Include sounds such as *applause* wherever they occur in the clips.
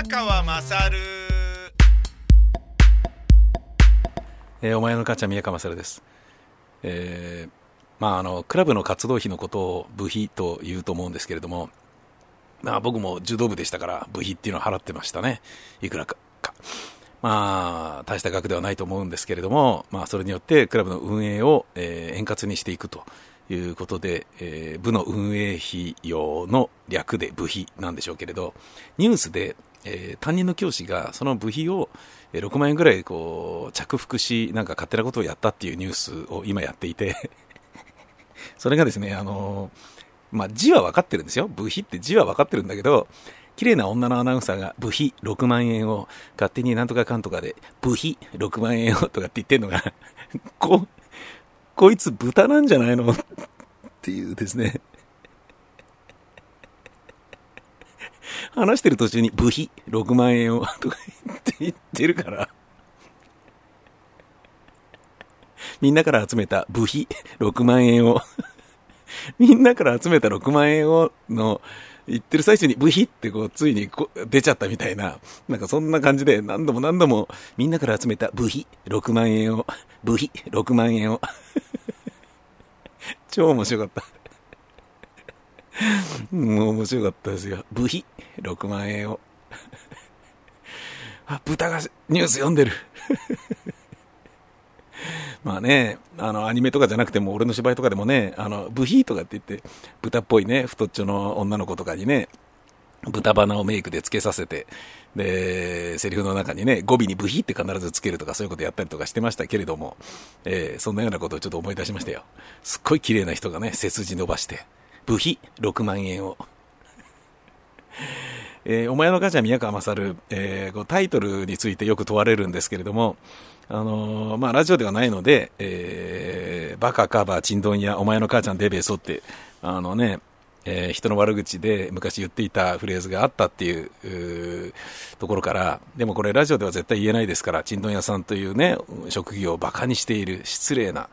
宮川まさるえーお前の母ちゃん宮川勝です。えーまああの、クラブの活動費のことを部費と言うと思うんですけれども、まあ僕も柔道部でしたから部費っていうのを払ってましたね。いくらか。かまあ、大した額ではないと思うんですけれども、まあそれによってクラブの運営を、えー円滑にしていくということで、えー部の運営費用の略で部費なんでしょうけれど、ニュースで、えー担任の教師がその部費を6万円ぐらいこう着服し、なんか勝手なことをやったっていうニュースを今やっていて、*laughs* それがですね、あのーまあ、字は分かってるんですよ。部費って字は分かってるんだけど、綺麗な女のアナウンサーが部費6万円を勝手になんとかかんとかで、部費6万円をとかって言ってんのが、*laughs* こ、こいつ豚なんじゃないの？っていうですね。話してる途中に部費6万円を *laughs* とか言って言ってるから、みんなから集めた部費6万円を、みんなから集めた6万円をの言ってる最中に部費ってこうついにこ出ちゃったみたいな、なんかそんな感じで何度も何度もみんなから集めた部費6万円を、部費6万円を。超面白かった。もう面白かったですよ。部費6万円を。*laughs* あ、豚がニュース読んでる。*laughs* まあね、あの、アニメとかじゃなくても、俺の芝居とかでもね、あの、ブヒとかって言って、豚っぽいね、太っちょの女の子とかにね、豚鼻をメイクでつけさせて、で、セリフの中にね、語尾にブヒって必ずつけるとかそういうことやったりとかしてましたけれども、えーそんなようなことをちょっと思い出しましたよ。すっごい綺麗な人がね、背筋伸ばして、部費6万円を。*laughs* えーお前の母ちゃん宮川勝、えーこうタイトルについてよく問われるんですけれども、あのーまあ、ラジオではないので、えーバカカバー、チンドンやお前の母ちゃんデベソって、あのね、えー人の悪口で昔言っていたフレーズがあったっていうところから、でもこれラジオでは絶対言えないですから、チンドン屋さんというね、職業をバカにしている失礼な、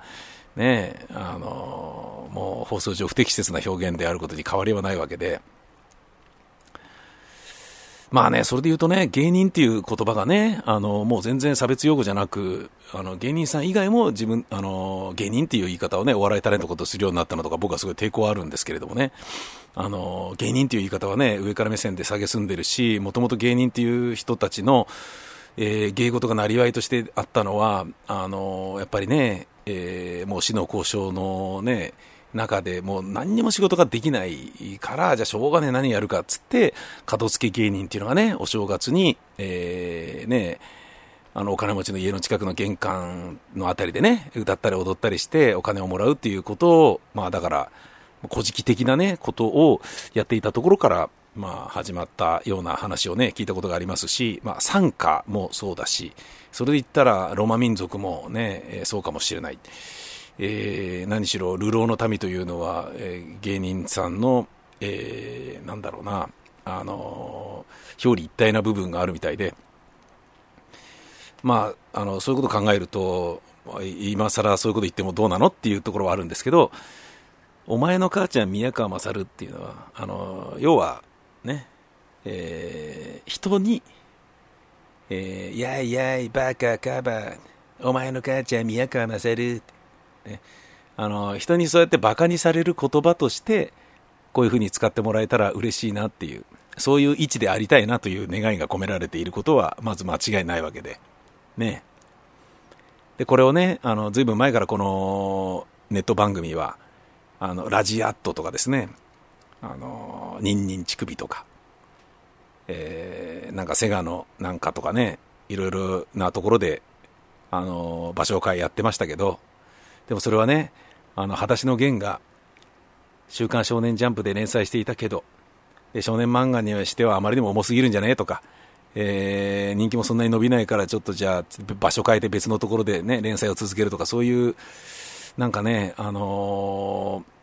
ね、あのもう放送上不適切な表現であることに変わりはないわけで、まあね、それで言うとね、芸人っていう言葉がね、あの、もう全然差別用語じゃなく、あの、芸人さん以外も自分、あの、芸人っていう言い方をね、お笑いタレントことするようになったのとか、僕はすごい抵抗あるんですけれどもね、あの、芸人っていう言い方はね、上から目線で下げすんでるし、もともと芸人っていう人たちの、えー芸事がなりわいとしてあったのは、あの、やっぱりね、えーもう死の交渉のね、中でもう何にも仕事ができないから、じゃあしょうがねえ何やるかっつって、門付け芸人っていうのがね、お正月に、えーね、あの、お金持ちの家の近くの玄関のあたりでね、歌ったり踊ったりしてお金をもらうっていうことを、まあだから、古事記的なね、ことをやっていたところから、まあ始まったような話をね、聞いたことがありますし、まあ参加もそうだし、それで言ったらロマ民族もね、そうかもしれない。えー何しろ、流浪の民というのは、えー芸人さんの、えーなんだろうな、あの表裏一体な部分があるみたいで、まあ、あの、そういうことを考えると、今更そういうこと言ってもどうなのっていうところはあるんですけど、お前の母ちゃん宮川勝っていうのは、あの、要は、ね、えー人に、えーやいやい、バカカバ、お前の母ちゃん宮川勝ね、あの、人にそうやってバカにされる言葉として、こういうふうに使ってもらえたら嬉しいなっていう、そういう位置でありたいなという願いが込められていることは、まず間違いないわけで。ね。で、これをね、あの、ずいぶん前からこのネット番組は、あの、ラジアットとかですね、あの、ニンニン乳首とか、えーなんかセガのなんかとかね、いろいろなところで、あの、場所を変えやってましたけど、でもそれはね、あの、裸足の弦が、週刊少年ジャンプで連載していたけど、少年漫画にしてはあまりにも重すぎるんじゃねえとか、えー人気もそんなに伸びないからちょっとじゃあ場所変えて別のところでね、連載を続けるとかそういう、なんかね、あのー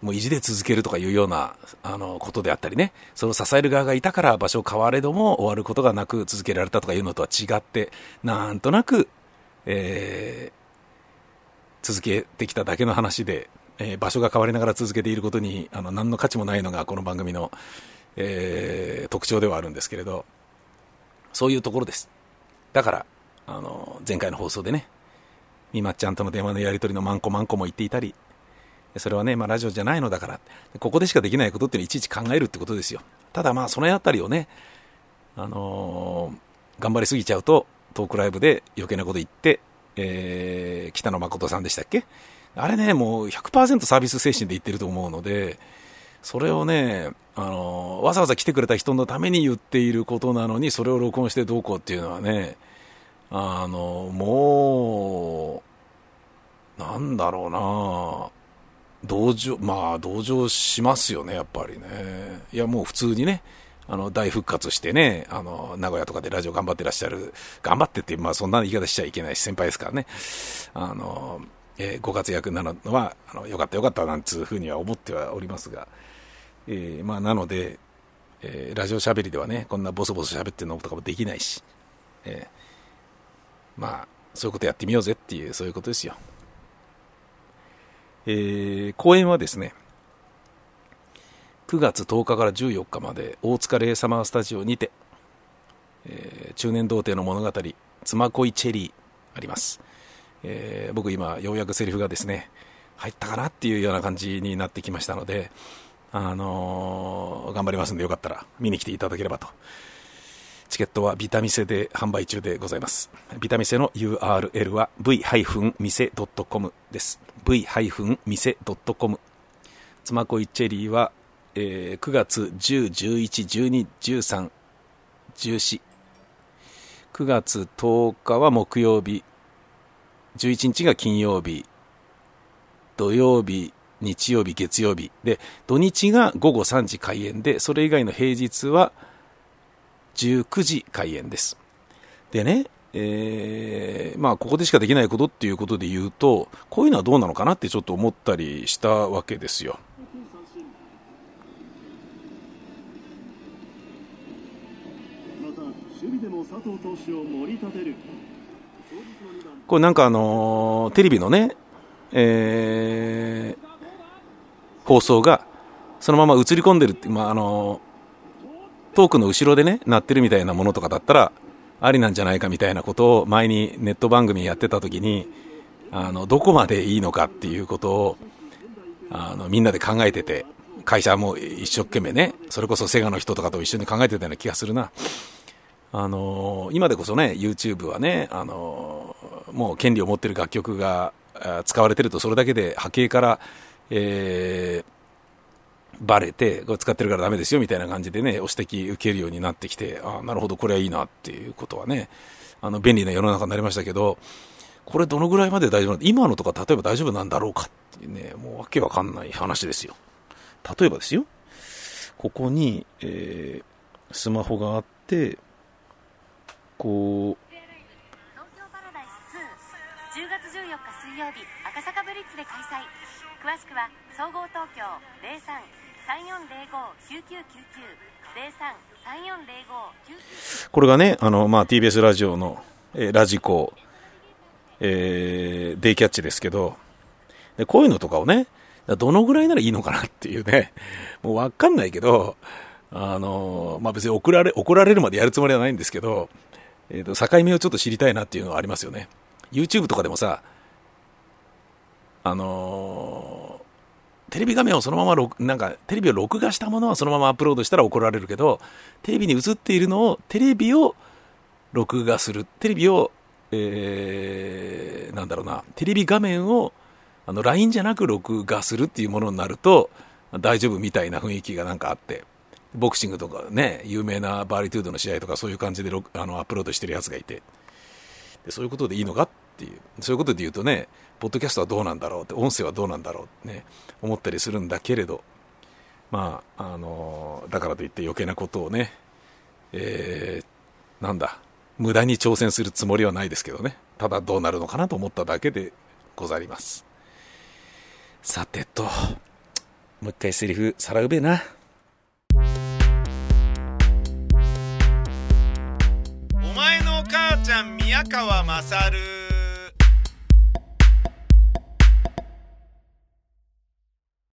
もう意地で続けるとかいうような、あの、ことであったりね、その支える側がいたから場所を変われども終わることがなく続けられたとかいうのとは違って、なんとなく、えー続けてきただけの話で、えー場所が変わりながら続けていることに、あの、何の価値もないのがこの番組の、えー特徴ではあるんですけれど、そういうところです。だから、あの、前回の放送でね、みまっちゃんとの電話のやり取りのまんこまんこも言っていたり、それはね、まあ、ラジオじゃないのだから、ここでしかできないことっていうのをいちいち考えるってことですよ。ただまあ、そのあたりをね、あのー、頑張りすぎちゃうと、トークライブで余計なこと言って、えー、北野誠さんでしたっけ？あれね、もう100%サービス精神で言ってると思うので、それをね、あのー、わざわざ来てくれた人のために言っていることなのに、それを録音してどうこうっていうのはね、あの、もう、なんだろうな同情、まあ、同情しますよね、やっぱりね。いや、もう普通にね、あの、大復活してね、あの、名古屋とかでラジオ頑張ってらっしゃる、頑張ってって、まあ、そんな言い方しちゃいけないし、先輩ですからね。あの、えー、ご活躍なのは、あの、よかったよかったなんつうふうには思ってはおりますが、えー、まあ、なので、えー、ラジオしゃべりではね、こんなボソボソ喋ってるのとかもできないし、えー、まあ、そういうことやってみようぜっていう、そういうことですよ。えー、公演はですね、9月10日から14日まで大塚レイサマースタジオにて、えー、中年童貞の物語「妻恋チェリー」あります、えー、僕今ようやくセリフがですね入ったかなっていうような感じになってきましたので、あのー、頑張りますんでよかったら見に来ていただければとチケットはビタミセで販売中でございます。ビタミセの URL は v-mise.com です。V-mise.com 妻恋チェリーはえー、9月10、11、12、13、14、9月10日は木曜日、11日が金曜日、土曜日、日曜日、月曜日。で、土日が午後3時開演で、それ以外の平日は19時開演です。でね、えー、まあ、ここでしかできないことっていうことで言うと、こういうのはどうなのかなってちょっと思ったりしたわけですよ。これなんかあのー、テレビのね、えー、放送がそのまま映り込んでるって、まあ、あのー、トークの後ろでね、鳴ってるみたいなものとかだったら、ありなんじゃないかみたいなことを前にネット番組やってた時に、あの、どこまでいいのかっていうことを、あの、みんなで考えてて、会社も一生懸命ね、それこそセガの人とかと一緒に考えてたような気がするな。あの今でこそね、YouTube はね、あのもう権利を持ってる楽曲が使われてると、それだけで波形から、えー、バレて、これ使ってるからダメですよみたいな感じでね、お指摘受けるようになってきて、あなるほど、これはいいなっていうことはね、あの便利な世の中になりましたけど、これどのぐらいまで大丈夫なの今のとか例えば大丈夫なんだろうかっていうね、もうわけわかんない話ですよ。例えばですよ、ここに、えー、スマホがあって、こう東京パラダイス2 10月14日水曜日赤坂ブリッツで開催詳しくは総合東京03これがねあの、まあ、TBS ラジオの、えー、ラジコ、えー、デイキャッチですけどでこういうのとかをねどのぐらいならいいのかなっていうね *laughs* もう分かんないけどあのまあ、別に怒られ怒られるまでやるつもりはないんですけどえーと、境目をちょっと知りたいなっていうのはありますよね。YouTube とかでもさあのー、テレビ画面をそのままなんかテレビを録画したものはそのままアップロードしたら怒られるけどテレビに映っているのをテレビを録画する。テレビを、えー、なんだろうな。テレビ画面をあの LINE じゃなく録画するっていうものになると大丈夫みたいな雰囲気がなんかあって。ボクシングとかね、有名なバーリトゥードの試合とかそういう感じであのアップロードしてるやつがいて。で、そういうことでいいのかっていう、そういうことで言うとね、ポッドキャストはどうなんだろうって、音声はどうなんだろうってね、思ったりするんだけれど、まあ、あのだからといって余計なことをね、えー、なんだ、無駄に挑戦するつもりはないですけどね、ただどうなるのかなと思っただけでござります。さてと、もう一回セリフさらうべえなお前のお母。ちゃん宮川勝